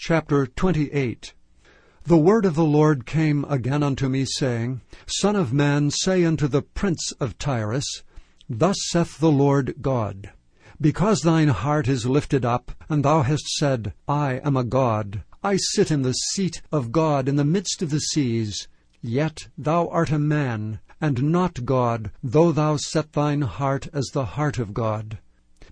Chapter 28 The word of the Lord came again unto me, saying, Son of man, say unto the prince of Tyrus, Thus saith the Lord God, Because thine heart is lifted up, and thou hast said, I am a god, I sit in the seat of God in the midst of the seas, yet thou art a man, and not God, though thou set thine heart as the heart of God.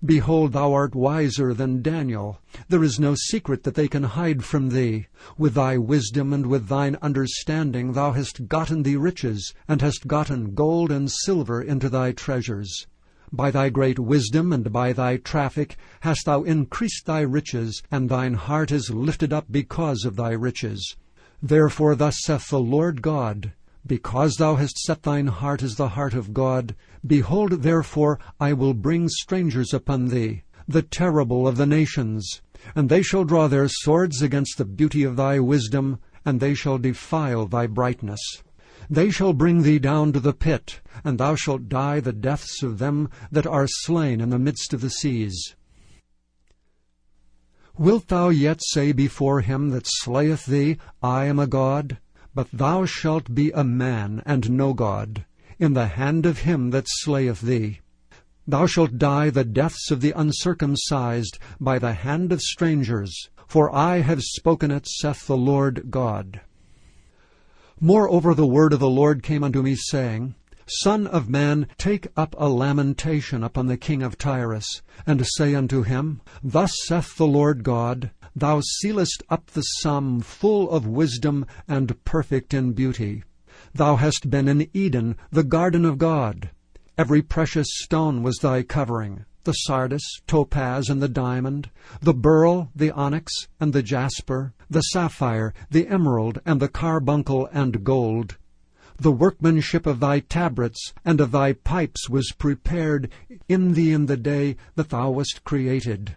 Behold, thou art wiser than Daniel. There is no secret that they can hide from thee. With thy wisdom and with thine understanding thou hast gotten thee riches, and hast gotten gold and silver into thy treasures. By thy great wisdom and by thy traffic hast thou increased thy riches, and thine heart is lifted up because of thy riches. Therefore thus saith the Lord God, because thou hast set thine heart as the heart of God, behold, therefore, I will bring strangers upon thee, the terrible of the nations. And they shall draw their swords against the beauty of thy wisdom, and they shall defile thy brightness. They shall bring thee down to the pit, and thou shalt die the deaths of them that are slain in the midst of the seas. Wilt thou yet say before him that slayeth thee, I am a god? But thou shalt be a man, and no God, in the hand of him that slayeth thee. Thou shalt die the deaths of the uncircumcised by the hand of strangers, for I have spoken it, saith the Lord God. Moreover the word of the Lord came unto me, saying, Son of man, take up a lamentation upon the king of Tyrus, and say unto him, Thus saith the Lord God, Thou sealest up the sum full of wisdom and perfect in beauty. Thou hast been in Eden, the garden of God. Every precious stone was thy covering, the sardius, topaz, and the diamond, the beryl, the onyx, and the jasper, the sapphire, the emerald, and the carbuncle and gold. The workmanship of thy tabrets and of thy pipes was prepared in thee in the day that thou wast created.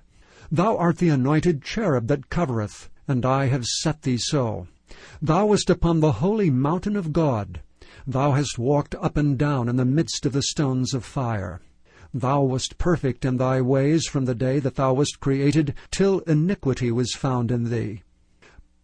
Thou art the anointed cherub that covereth, and I have set thee so. Thou wast upon the holy mountain of God. Thou hast walked up and down in the midst of the stones of fire. Thou wast perfect in thy ways from the day that thou wast created, till iniquity was found in thee.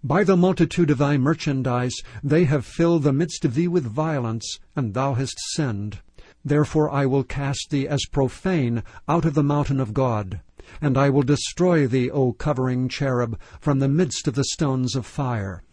By the multitude of thy merchandise they have filled the midst of thee with violence, and thou hast sinned. Therefore I will cast thee as profane out of the mountain of God, and I will destroy thee, O covering cherub, from the midst of the stones of fire.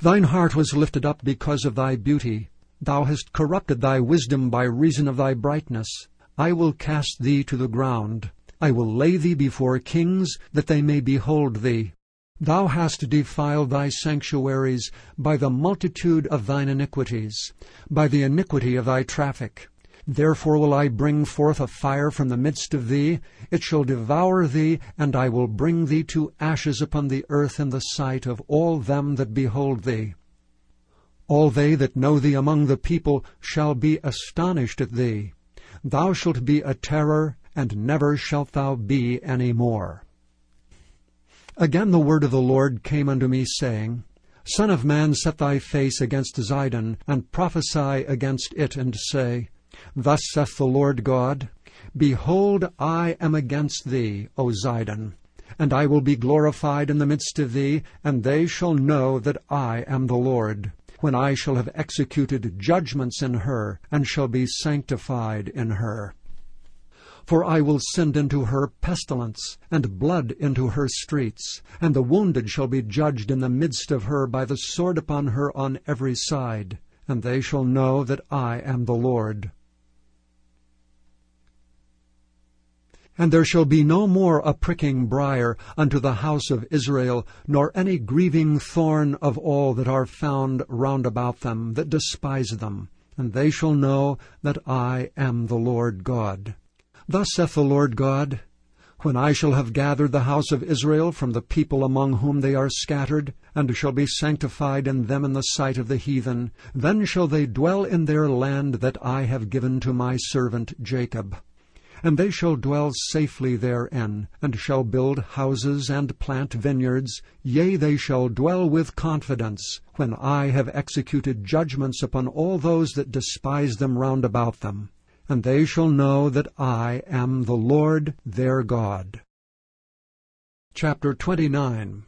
Thine heart was lifted up because of thy beauty. Thou hast corrupted thy wisdom by reason of thy brightness. I will cast thee to the ground. I will lay thee before kings, that they may behold thee. Thou hast defiled thy sanctuaries by the multitude of thine iniquities, by the iniquity of thy traffic. Therefore will I bring forth a fire from the midst of thee, it shall devour thee, and I will bring thee to ashes upon the earth in the sight of all them that behold thee. All they that know thee among the people shall be astonished at thee. Thou shalt be a terror, and never shalt thou be any more. Again the word of the Lord came unto me, saying, Son of man, set thy face against Zidon, and prophesy against it, and say, Thus saith the Lord God, Behold, I am against thee, O Zidon, and I will be glorified in the midst of thee, and they shall know that I am the Lord, when I shall have executed judgments in her, and shall be sanctified in her. For I will send into her pestilence, and blood into her streets, and the wounded shall be judged in the midst of her by the sword upon her on every side, and they shall know that I am the Lord. And there shall be no more a pricking brier unto the house of Israel, nor any grieving thorn of all that are found round about them, that despise them. And they shall know that I am the Lord God. Thus saith the Lord God, When I shall have gathered the house of Israel from the people among whom they are scattered, and shall be sanctified in them in the sight of the heathen, then shall they dwell in their land that I have given to my servant Jacob. And they shall dwell safely therein, and shall build houses and plant vineyards, yea, they shall dwell with confidence, when I have executed judgments upon all those that despise them round about them. And they shall know that I am the Lord their God. Chapter 29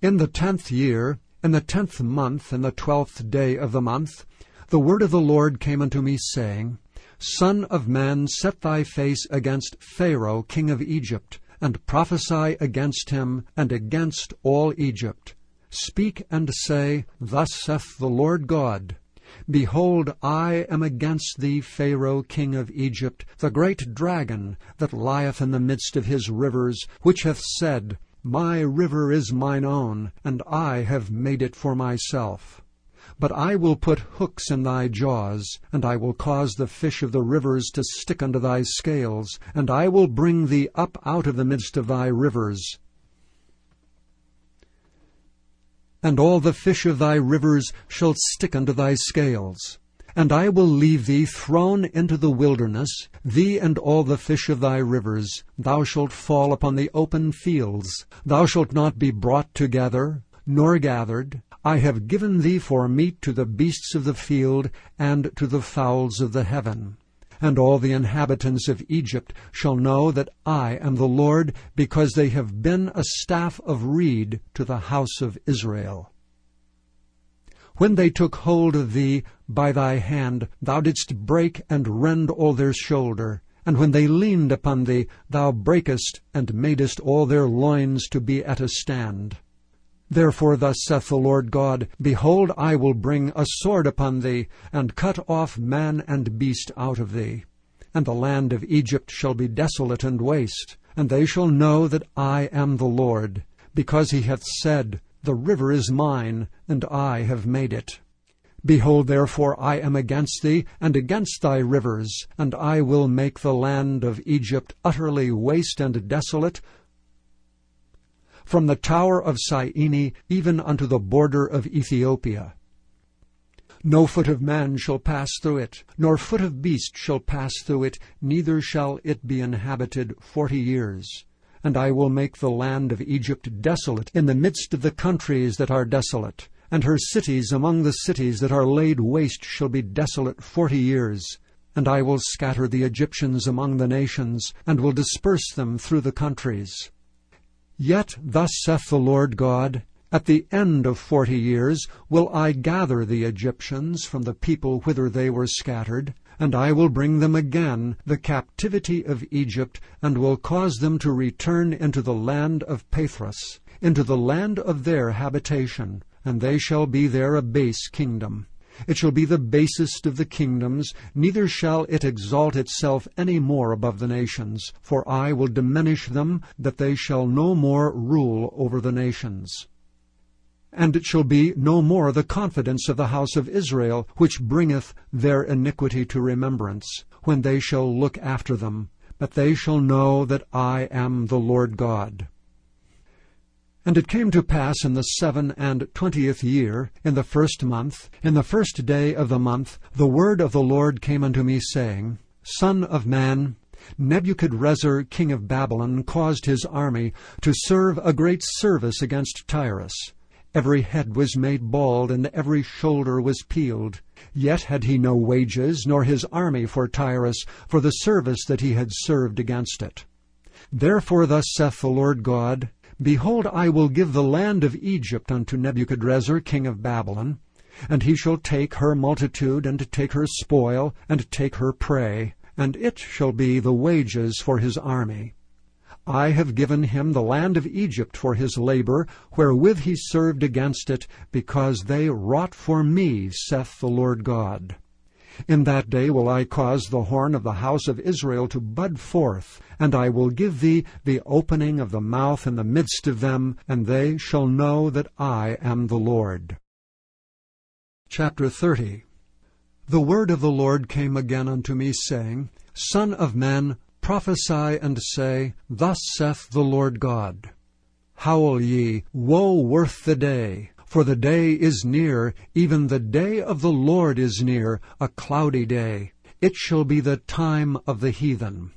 In the tenth year, in the tenth month, in the twelfth day of the month, the word of the Lord came unto me, saying, Son of man, set thy face against Pharaoh king of Egypt, and prophesy against him, and against all Egypt. Speak and say, Thus saith the Lord God, Behold, I am against thee, Pharaoh king of Egypt, the great dragon that lieth in the midst of his rivers, which hath said, My river is mine own, and I have made it for myself. But I will put hooks in thy jaws, and I will cause the fish of the rivers to stick unto thy scales, and I will bring thee up out of the midst of thy rivers. And all the fish of thy rivers shall stick unto thy scales. And I will leave thee thrown into the wilderness, thee and all the fish of thy rivers. Thou shalt fall upon the open fields. Thou shalt not be brought together, nor gathered. I have given thee for meat to the beasts of the field, and to the fowls of the heaven. And all the inhabitants of Egypt shall know that I am the Lord, because they have been a staff of reed to the house of Israel. When they took hold of thee by thy hand, thou didst break and rend all their shoulder. And when they leaned upon thee, thou breakest and madest all their loins to be at a stand. Therefore thus saith the Lord God, Behold, I will bring a sword upon thee, and cut off man and beast out of thee. And the land of Egypt shall be desolate and waste, and they shall know that I am the Lord, because he hath said, The river is mine, and I have made it. Behold, therefore, I am against thee, and against thy rivers, and I will make the land of Egypt utterly waste and desolate, from the tower of Syene even unto the border of Ethiopia. No foot of man shall pass through it, nor foot of beast shall pass through it, neither shall it be inhabited forty years. And I will make the land of Egypt desolate in the midst of the countries that are desolate, and her cities among the cities that are laid waste shall be desolate forty years. And I will scatter the Egyptians among the nations, and will disperse them through the countries. Yet thus saith the Lord God, At the end of forty years will I gather the Egyptians from the people whither they were scattered, and I will bring them again the captivity of Egypt, and will cause them to return into the land of Pathros, into the land of their habitation, and they shall be there a base kingdom. It shall be the basest of the kingdoms, neither shall it exalt itself any more above the nations. For I will diminish them, that they shall no more rule over the nations. And it shall be no more the confidence of the house of Israel, which bringeth their iniquity to remembrance, when they shall look after them. But they shall know that I am the Lord God. And it came to pass in the seven and twentieth year, in the first month, in the first day of the month, the word of the Lord came unto me, saying, Son of man, Nebuchadrezzar king of Babylon caused his army to serve a great service against Tyrus. Every head was made bald, and every shoulder was peeled. Yet had he no wages, nor his army for Tyrus, for the service that he had served against it. Therefore thus saith the Lord God, Behold, I will give the land of Egypt unto Nebuchadrezzar king of Babylon, and he shall take her multitude, and take her spoil, and take her prey, and it shall be the wages for his army. I have given him the land of Egypt for his labor, wherewith he served against it, because they wrought for me, saith the Lord God. In that day will I cause the horn of the house of Israel to bud forth, and I will give thee the opening of the mouth in the midst of them, and they shall know that I am the Lord. Chapter 30 The word of the Lord came again unto me, saying, Son of man, prophesy and say, Thus saith the Lord God. Howl ye, Woe worth the day! For the day is near, even the day of the Lord is near, a cloudy day. It shall be the time of the heathen.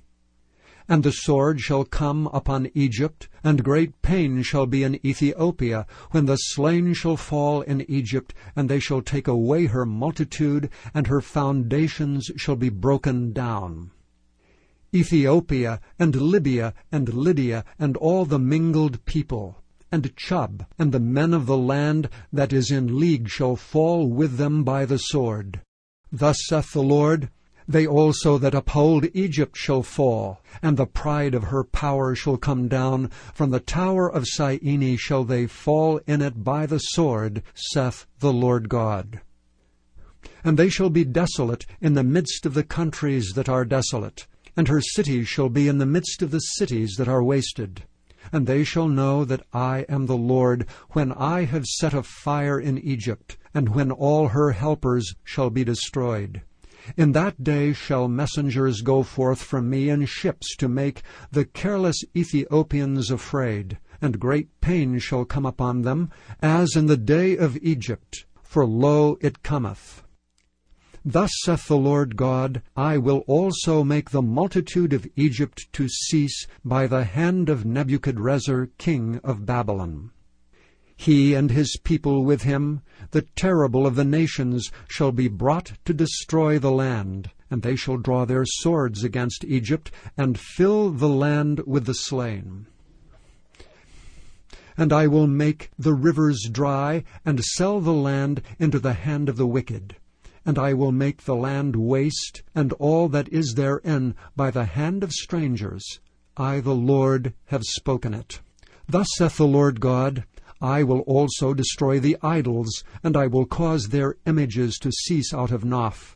And the sword shall come upon Egypt, and great pain shall be in Ethiopia, when the slain shall fall in Egypt, and they shall take away her multitude, and her foundations shall be broken down. Ethiopia, and Libya, and Lydia, and all the mingled people, and Chub, and the men of the land that is in league shall fall with them by the sword. Thus saith the Lord, They also that uphold Egypt shall fall, and the pride of her power shall come down. From the tower of Syene shall they fall in it by the sword, saith the Lord God. And they shall be desolate in the midst of the countries that are desolate, and her cities shall be in the midst of the cities that are wasted. And they shall know that I am the Lord, when I have set a fire in Egypt, and when all her helpers shall be destroyed. In that day shall messengers go forth from me in ships to make the careless Ethiopians afraid, and great pain shall come upon them, as in the day of Egypt, for lo, it cometh. Thus saith the Lord God, I will also make the multitude of Egypt to cease by the hand of Nebuchadrezzar king of Babylon. He and his people with him, the terrible of the nations, shall be brought to destroy the land, and they shall draw their swords against Egypt, and fill the land with the slain. And I will make the rivers dry, and sell the land into the hand of the wicked and I will make the land waste, and all that is therein, by the hand of strangers. I, the Lord, have spoken it. Thus saith the Lord God, I will also destroy the idols, and I will cause their images to cease out of Noph.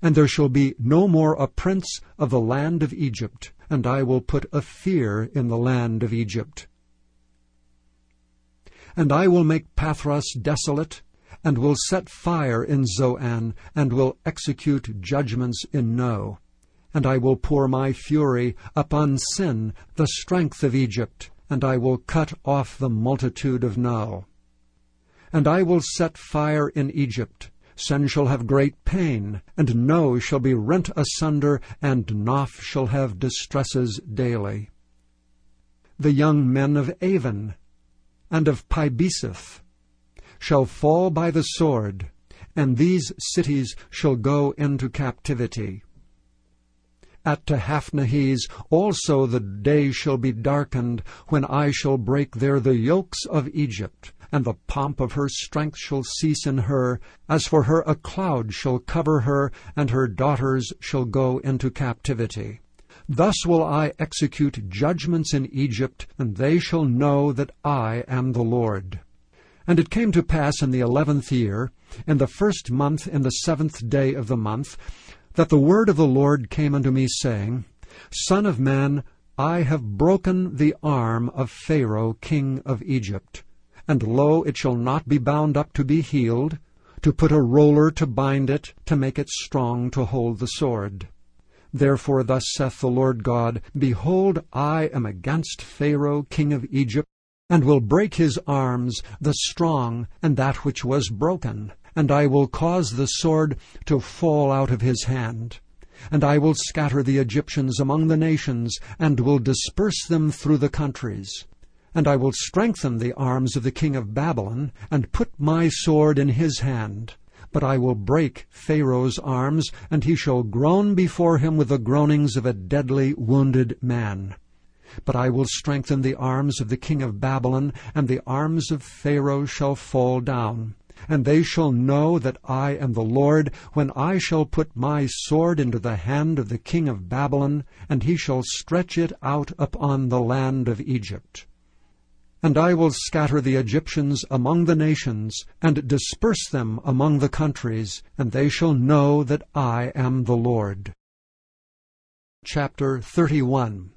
And there shall be no more a prince of the land of Egypt, and I will put a fear in the land of Egypt. And I will make Pathros desolate, and will set fire in Zoan, and will execute judgments in No. And I will pour my fury upon Sin, the strength of Egypt, and I will cut off the multitude of No. And I will set fire in Egypt. Sin shall have great pain, and No shall be rent asunder, and Noph shall have distresses daily. The young men of Aven and of Pibeseth shall fall by the sword, and these cities shall go into captivity. At Tehaphnehes also the day shall be darkened, when I shall break there the yokes of Egypt, and the pomp of her strength shall cease in her. As for her, a cloud shall cover her, and her daughters shall go into captivity. Thus will I execute judgments in Egypt, and they shall know that I am the Lord. And it came to pass in the eleventh year, in the first month, in the seventh day of the month, that the word of the Lord came unto me, saying, Son of man, I have broken the arm of Pharaoh king of Egypt. And lo, it shall not be bound up to be healed, to put a roller to bind it, to make it strong to hold the sword. Therefore thus saith the Lord God, Behold, I am against Pharaoh king of Egypt, and will break his arms, the strong, and that which was broken. And I will cause the sword to fall out of his hand. And I will scatter the Egyptians among the nations, and will disperse them through the countries. And I will strengthen the arms of the king of Babylon, and put my sword in his hand. But I will break Pharaoh's arms, and he shall groan before him with the groanings of a deadly wounded man. But I will strengthen the arms of the king of Babylon, and the arms of Pharaoh shall fall down. And they shall know that I am the Lord, when I shall put my sword into the hand of the king of Babylon, and he shall stretch it out upon the land of Egypt. And I will scatter the Egyptians among the nations, and disperse them among the countries, and they shall know that I am the Lord. Chapter 31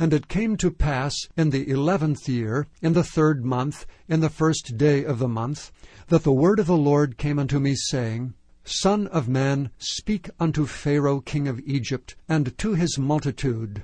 and it came to pass in the eleventh year, in the third month, in the first day of the month, that the word of the Lord came unto me, saying, Son of man, speak unto Pharaoh king of Egypt, and to his multitude.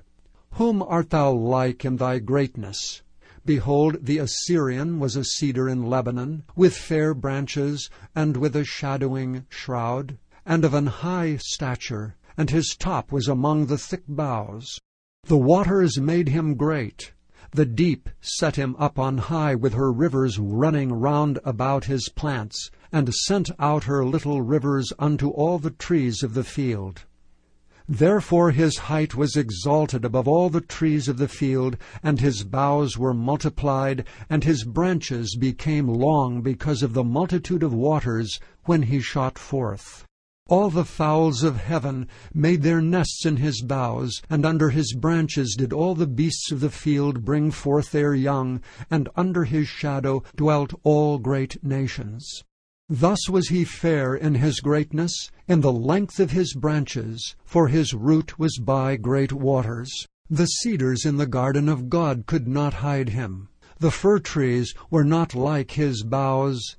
Whom art thou like in thy greatness? Behold, the Assyrian was a cedar in Lebanon, with fair branches, and with a shadowing shroud, and of an high stature, and his top was among the thick boughs. The waters made him great. The deep set him up on high, with her rivers running round about his plants, and sent out her little rivers unto all the trees of the field. Therefore his height was exalted above all the trees of the field, and his boughs were multiplied, and his branches became long because of the multitude of waters when he shot forth. All the fowls of heaven made their nests in his boughs, and under his branches did all the beasts of the field bring forth their young, and under his shadow dwelt all great nations. Thus was he fair in his greatness, in the length of his branches, for his root was by great waters. The cedars in the garden of God could not hide him. The fir trees were not like his boughs,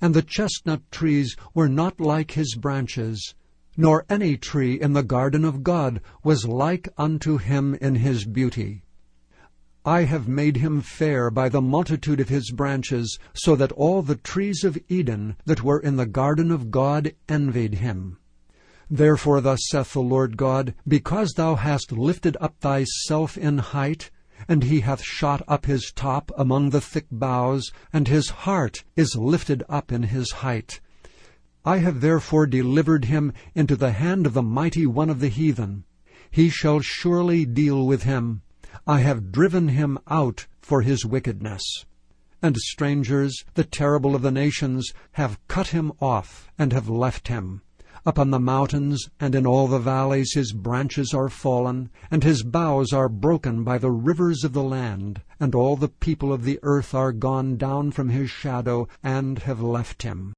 and the chestnut trees were not like his branches, nor any tree in the garden of God was like unto him in his beauty. I have made him fair by the multitude of his branches, so that all the trees of Eden that were in the garden of God envied him. Therefore thus saith the Lord God, Because thou hast lifted up thyself in height, and he hath shot up his top among the thick boughs, and his heart is lifted up in his height. I have therefore delivered him into the hand of the mighty one of the heathen. He shall surely deal with him, I have driven him out for his wickedness. And strangers, the terrible of the nations, have cut him off, and have left him. Upon the mountains and in all the valleys his branches are fallen, and his boughs are broken by the rivers of the land, and all the people of the earth are gone down from his shadow, and have left him.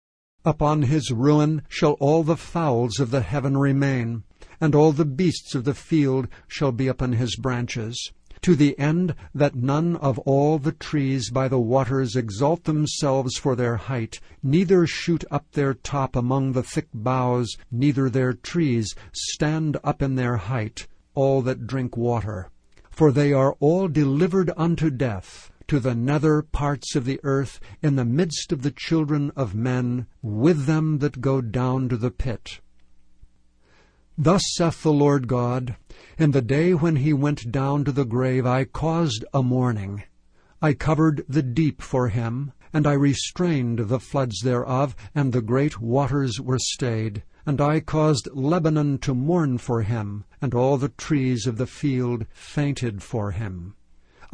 Upon his ruin shall all the fowls of the heaven remain, and all the beasts of the field shall be upon his branches to the end that none of all the trees by the waters exalt themselves for their height, neither shoot up their top among the thick boughs, neither their trees stand up in their height, all that drink water. For they are all delivered unto death, to the nether parts of the earth, in the midst of the children of men, with them that go down to the pit. Thus saith the Lord God, In the day when he went down to the grave I caused a mourning. I covered the deep for him, and I restrained the floods thereof, and the great waters were stayed. And I caused Lebanon to mourn for him, and all the trees of the field fainted for him.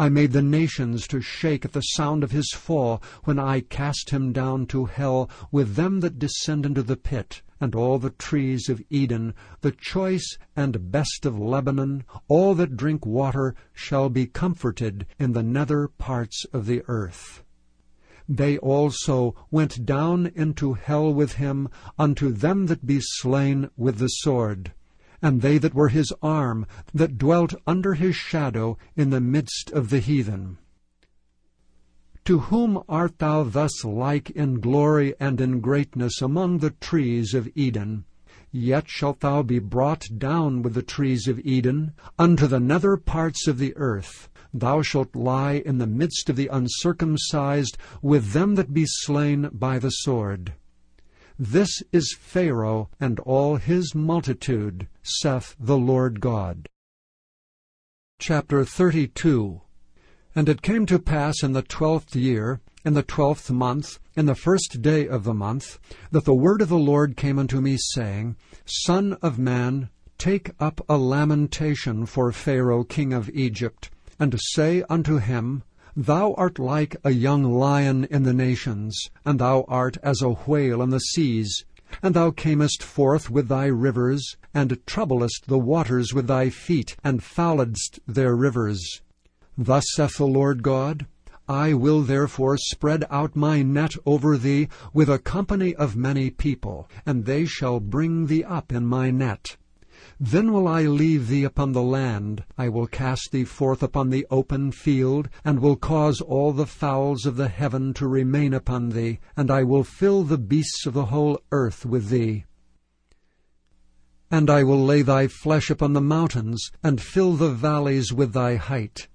I made the nations to shake at the sound of his fall, when I cast him down to hell with them that descend into the pit and all the trees of Eden, the choice and best of Lebanon, all that drink water, shall be comforted in the nether parts of the earth. They also went down into hell with him unto them that be slain with the sword, and they that were his arm, that dwelt under his shadow in the midst of the heathen. To whom art thou thus like in glory and in greatness among the trees of Eden? Yet shalt thou be brought down with the trees of Eden unto the nether parts of the earth. Thou shalt lie in the midst of the uncircumcised with them that be slain by the sword. This is Pharaoh and all his multitude, saith the Lord God. Chapter 32 and it came to pass in the twelfth year, in the twelfth month, in the first day of the month, that the word of the Lord came unto me, saying, Son of man, take up a lamentation for Pharaoh king of Egypt, and say unto him, Thou art like a young lion in the nations, and thou art as a whale in the seas. And thou camest forth with thy rivers, and troublest the waters with thy feet, and fouledst their rivers. Thus saith the Lord God, I will therefore spread out my net over thee with a company of many people, and they shall bring thee up in my net. Then will I leave thee upon the land, I will cast thee forth upon the open field, and will cause all the fowls of the heaven to remain upon thee, and I will fill the beasts of the whole earth with thee. And I will lay thy flesh upon the mountains, and fill the valleys with thy height.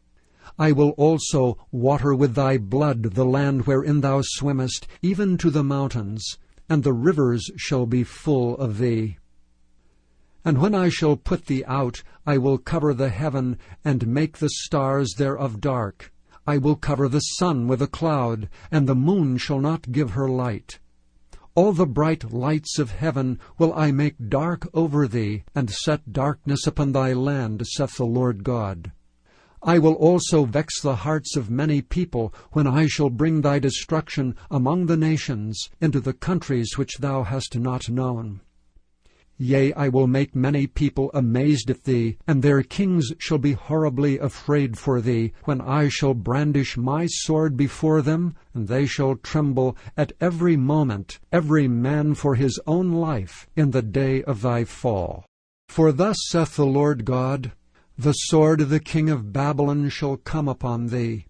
I will also water with thy blood the land wherein thou swimmest, even to the mountains, and the rivers shall be full of thee. And when I shall put thee out, I will cover the heaven, and make the stars thereof dark. I will cover the sun with a cloud, and the moon shall not give her light. All the bright lights of heaven will I make dark over thee, and set darkness upon thy land, saith the Lord God. I will also vex the hearts of many people, when I shall bring thy destruction among the nations, into the countries which thou hast not known. Yea, I will make many people amazed at thee, and their kings shall be horribly afraid for thee, when I shall brandish my sword before them, and they shall tremble at every moment, every man for his own life, in the day of thy fall. For thus saith the Lord God, the sword of the king of Babylon shall come upon thee.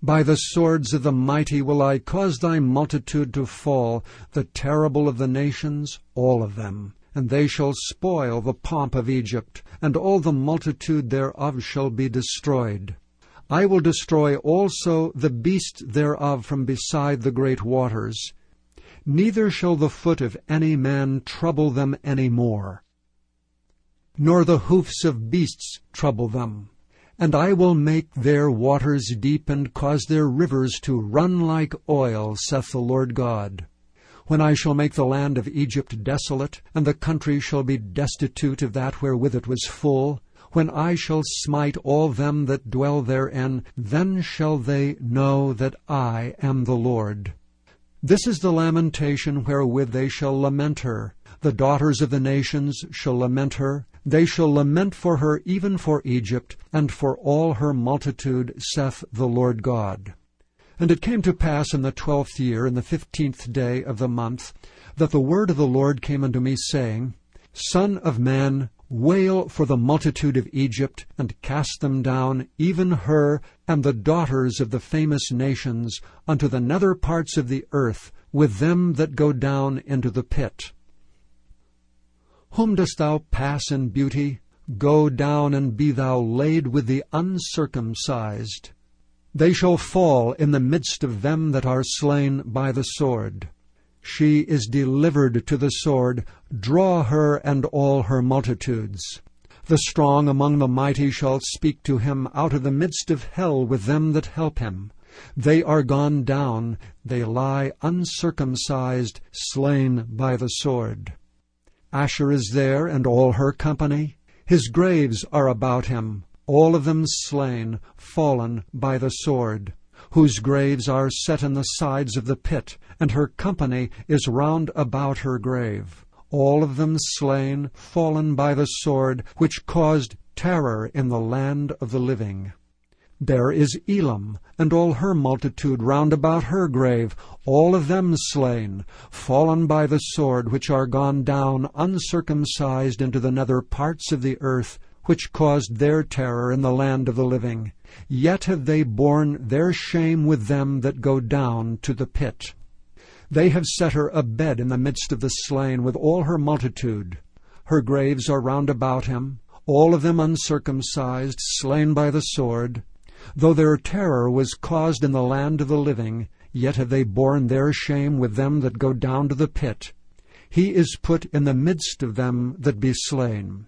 By the swords of the mighty will I cause thy multitude to fall, the terrible of the nations, all of them. And they shall spoil the pomp of Egypt, and all the multitude thereof shall be destroyed. I will destroy also the beasts thereof from beside the great waters. Neither shall the foot of any man trouble them any more nor the hoofs of beasts trouble them. And I will make their waters deep, and cause their rivers to run like oil, saith the Lord God. When I shall make the land of Egypt desolate, and the country shall be destitute of that wherewith it was full, when I shall smite all them that dwell therein, then shall they know that I am the Lord. This is the lamentation wherewith they shall lament her. The daughters of the nations shall lament her, they shall lament for her even for Egypt, and for all her multitude, saith the Lord God. And it came to pass in the twelfth year, in the fifteenth day of the month, that the word of the Lord came unto me, saying, Son of man, wail for the multitude of Egypt, and cast them down, even her and the daughters of the famous nations, unto the nether parts of the earth, with them that go down into the pit. Whom dost thou pass in beauty? Go down and be thou laid with the uncircumcised. They shall fall in the midst of them that are slain by the sword. She is delivered to the sword. Draw her and all her multitudes. The strong among the mighty shall speak to him out of the midst of hell with them that help him. They are gone down, they lie uncircumcised, slain by the sword. Asshur is there, and all her company. His graves are about him, all of them slain, fallen by the sword, whose graves are set in the sides of the pit, and her company is round about her grave. All of them slain, fallen by the sword, which caused terror in the land of the living. There is Elam, and all her multitude round about her grave, all of them slain, fallen by the sword, which are gone down uncircumcised into the nether parts of the earth, which caused their terror in the land of the living. Yet have they borne their shame with them that go down to the pit. They have set her a bed in the midst of the slain with all her multitude. Her graves are round about him, all of them uncircumcised, slain by the sword. Though their terror was caused in the land of the living, yet have they borne their shame with them that go down to the pit. He is put in the midst of them that be slain.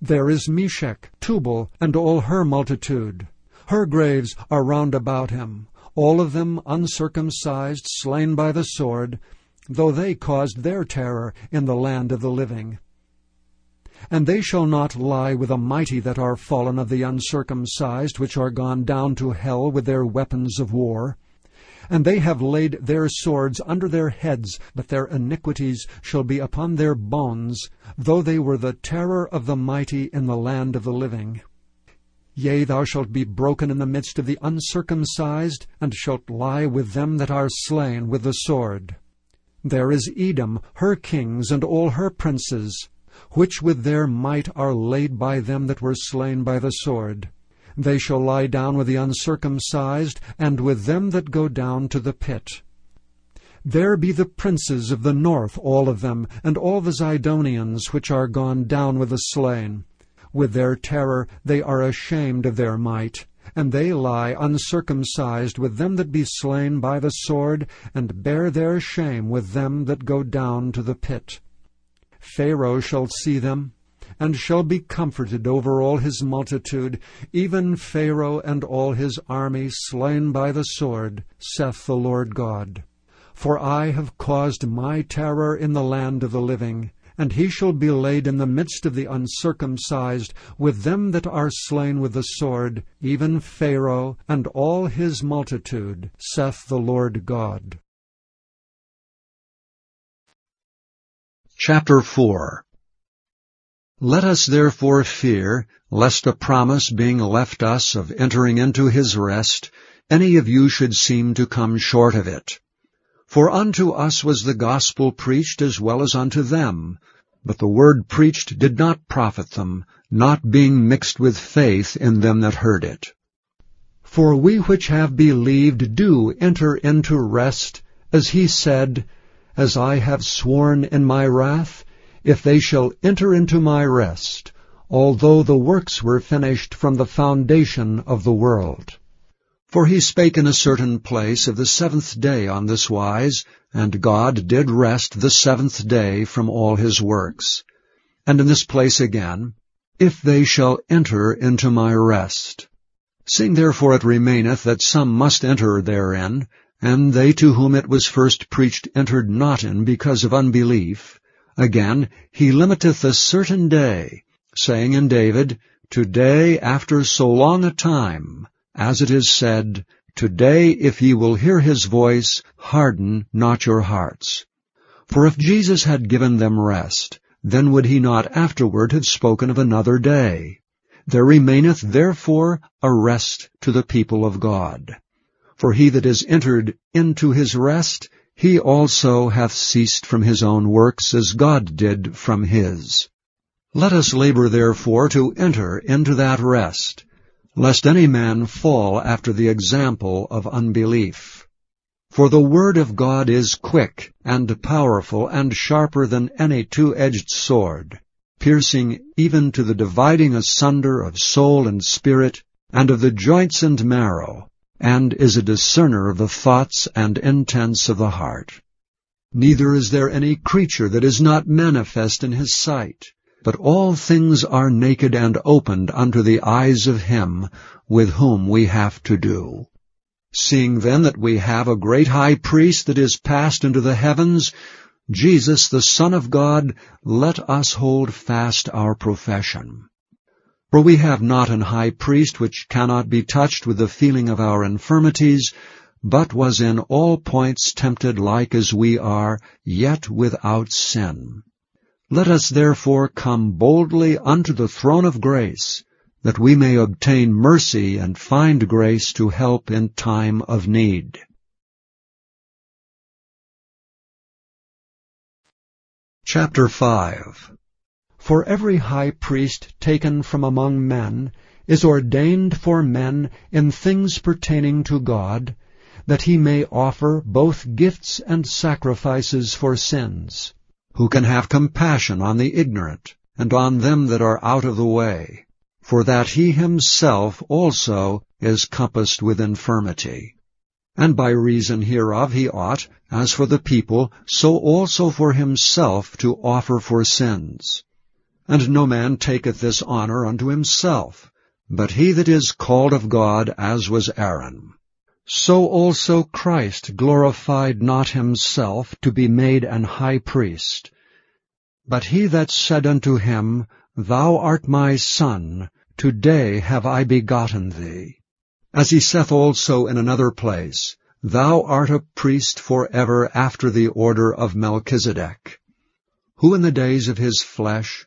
There is Meshech, Tubal, and all her multitude. Her graves are round about him, all of them uncircumcised, slain by the sword, though they caused their terror in the land of the living. And they shall not lie with the mighty that are fallen of the uncircumcised, which are gone down to hell with their weapons of war. And they have laid their swords under their heads, but their iniquities shall be upon their bones, though they were the terror of the mighty in the land of the living. Yea, thou shalt be broken in the midst of the uncircumcised, and shalt lie with them that are slain with the sword. There is Edom, her kings, and all her princes, which with their might are laid by them that were slain by the sword. They shall lie down with the uncircumcised, and with them that go down to the pit. There be the princes of the north, all of them, and all the Zidonians, which are gone down with the slain. With their terror they are ashamed of their might, and they lie uncircumcised with them that be slain by the sword, and bear their shame with them that go down to the pit. Pharaoh shall see them, and shall be comforted over all his multitude, even Pharaoh and all his army slain by the sword, saith the Lord God. For I have caused my terror in the land of the living, and he shall be laid in the midst of the uncircumcised, with them that are slain with the sword, even Pharaoh and all his multitude, saith the Lord God. Chapter 4 Let us therefore fear, lest a promise being left us of entering into his rest, any of you should seem to come short of it. For unto us was the gospel preached as well as unto them, but the word preached did not profit them, not being mixed with faith in them that heard it. For we which have believed do enter into rest, as he said, as I have sworn in my wrath, if they shall enter into my rest, although the works were finished from the foundation of the world. For he spake in a certain place of the seventh day on this wise, and God did rest the seventh day from all his works. And in this place again, if they shall enter into my rest. Seeing therefore it remaineth that some must enter therein, and they to whom it was first preached entered not in because of unbelief. Again, he limiteth a certain day, saying in David, Today after so long a time, as it is said, Today if ye will hear his voice, harden not your hearts. For if Jesus had given them rest, then would he not afterward have spoken of another day. There remaineth therefore a rest to the people of God. For he that is entered into his rest, he also hath ceased from his own works, as God did from his. Let us labor therefore to enter into that rest, lest any man fall after the example of unbelief. For the word of God is quick and powerful and sharper than any two-edged sword, piercing even to the dividing asunder of soul and spirit, and of the joints and marrow, and is a discerner of the thoughts and intents of the heart. Neither is there any creature that is not manifest in his sight, but all things are naked and opened unto the eyes of him with whom we have to do. Seeing then that we have a great high priest that is passed into the heavens, Jesus the Son of God, let us hold fast our profession. For we have not an high priest which cannot be touched with the feeling of our infirmities, but was in all points tempted like as we are, yet without sin. Let us therefore come boldly unto the throne of grace, that we may obtain mercy and find grace to help in time of need. Chapter 5 for every high priest taken from among men is ordained for men in things pertaining to God, that he may offer both gifts and sacrifices for sins, who can have compassion on the ignorant, and on them that are out of the way, for that he himself also is compassed with infirmity. And by reason hereof he ought, as for the people, so also for himself to offer for sins. And no man taketh this honor unto himself, but he that is called of God, as was Aaron. So also Christ glorified not himself to be made an high priest. But he that said unto him, Thou art my Son, today have I begotten thee. As he saith also in another place, Thou art a priest for ever after the order of Melchizedek, who in the days of his flesh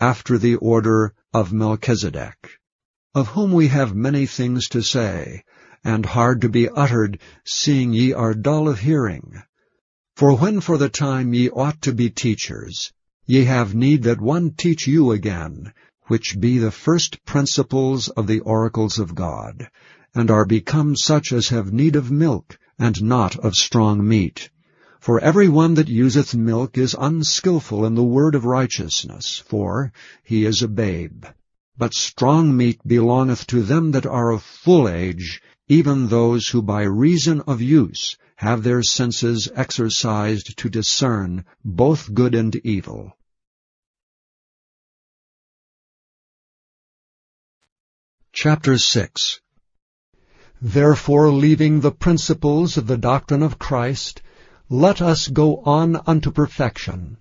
after the order of Melchizedek, of whom we have many things to say, and hard to be uttered, seeing ye are dull of hearing. For when for the time ye ought to be teachers, ye have need that one teach you again, which be the first principles of the oracles of God, and are become such as have need of milk, and not of strong meat. For every one that useth milk is unskilful in the word of righteousness, for he is a babe. But strong meat belongeth to them that are of full age, even those who by reason of use have their senses exercised to discern both good and evil. Chapter 6 Therefore, leaving the principles of the doctrine of Christ, let us go on unto perfection,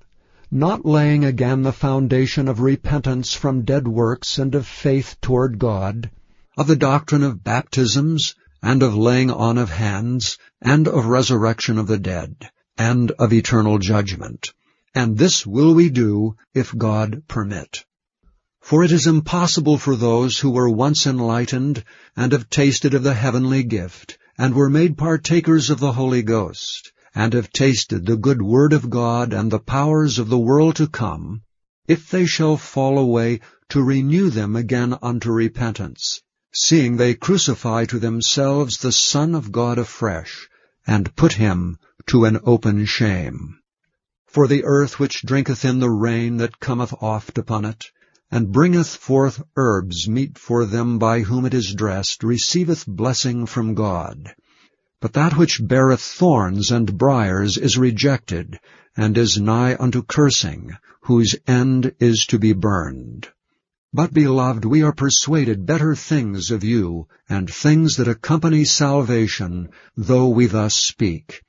not laying again the foundation of repentance from dead works and of faith toward God, of the doctrine of baptisms, and of laying on of hands, and of resurrection of the dead, and of eternal judgment. And this will we do, if God permit. For it is impossible for those who were once enlightened, and have tasted of the heavenly gift, and were made partakers of the Holy Ghost, and have tasted the good word of God and the powers of the world to come, if they shall fall away, to renew them again unto repentance, seeing they crucify to themselves the Son of God afresh, and put him to an open shame. For the earth which drinketh in the rain that cometh oft upon it, and bringeth forth herbs meet for them by whom it is dressed, receiveth blessing from God. But that which beareth thorns and briers is rejected, and is nigh unto cursing, whose end is to be burned. But, beloved, we are persuaded better things of you, and things that accompany salvation, though we thus speak.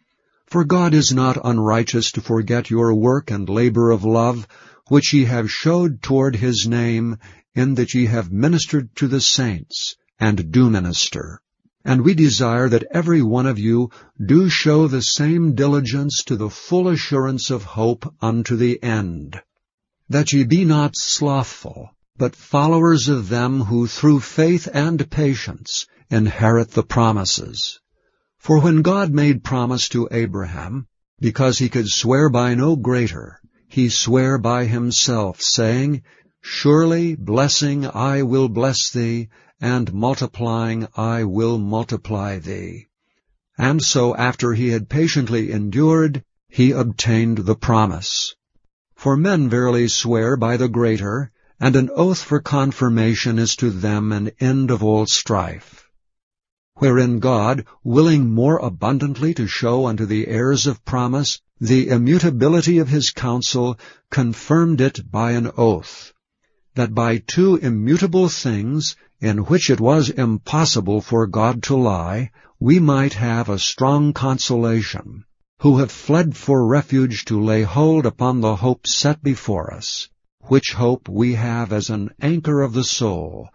For God is not unrighteous to forget your work and labor of love, which ye have showed toward his name, in that ye have ministered to the saints, and do minister. And we desire that every one of you do show the same diligence to the full assurance of hope unto the end, that ye be not slothful, but followers of them who through faith and patience inherit the promises. For when God made promise to Abraham, because he could swear by no greater, he sware by himself, saying, Surely blessing I will bless thee, and multiplying I will multiply thee. And so after he had patiently endured, he obtained the promise. For men verily swear by the greater, and an oath for confirmation is to them an end of all strife wherein God, willing more abundantly to show unto the heirs of promise the immutability of his counsel, confirmed it by an oath, that by two immutable things, in which it was impossible for God to lie, we might have a strong consolation, who have fled for refuge to lay hold upon the hope set before us, which hope we have as an anchor of the soul,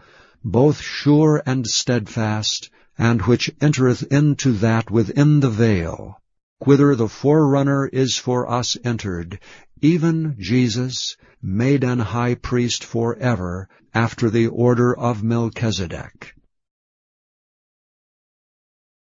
both sure and steadfast, and which entereth into that within the veil, whither the forerunner is for us entered, even Jesus, made an high priest for ever, after the order of Melchizedek.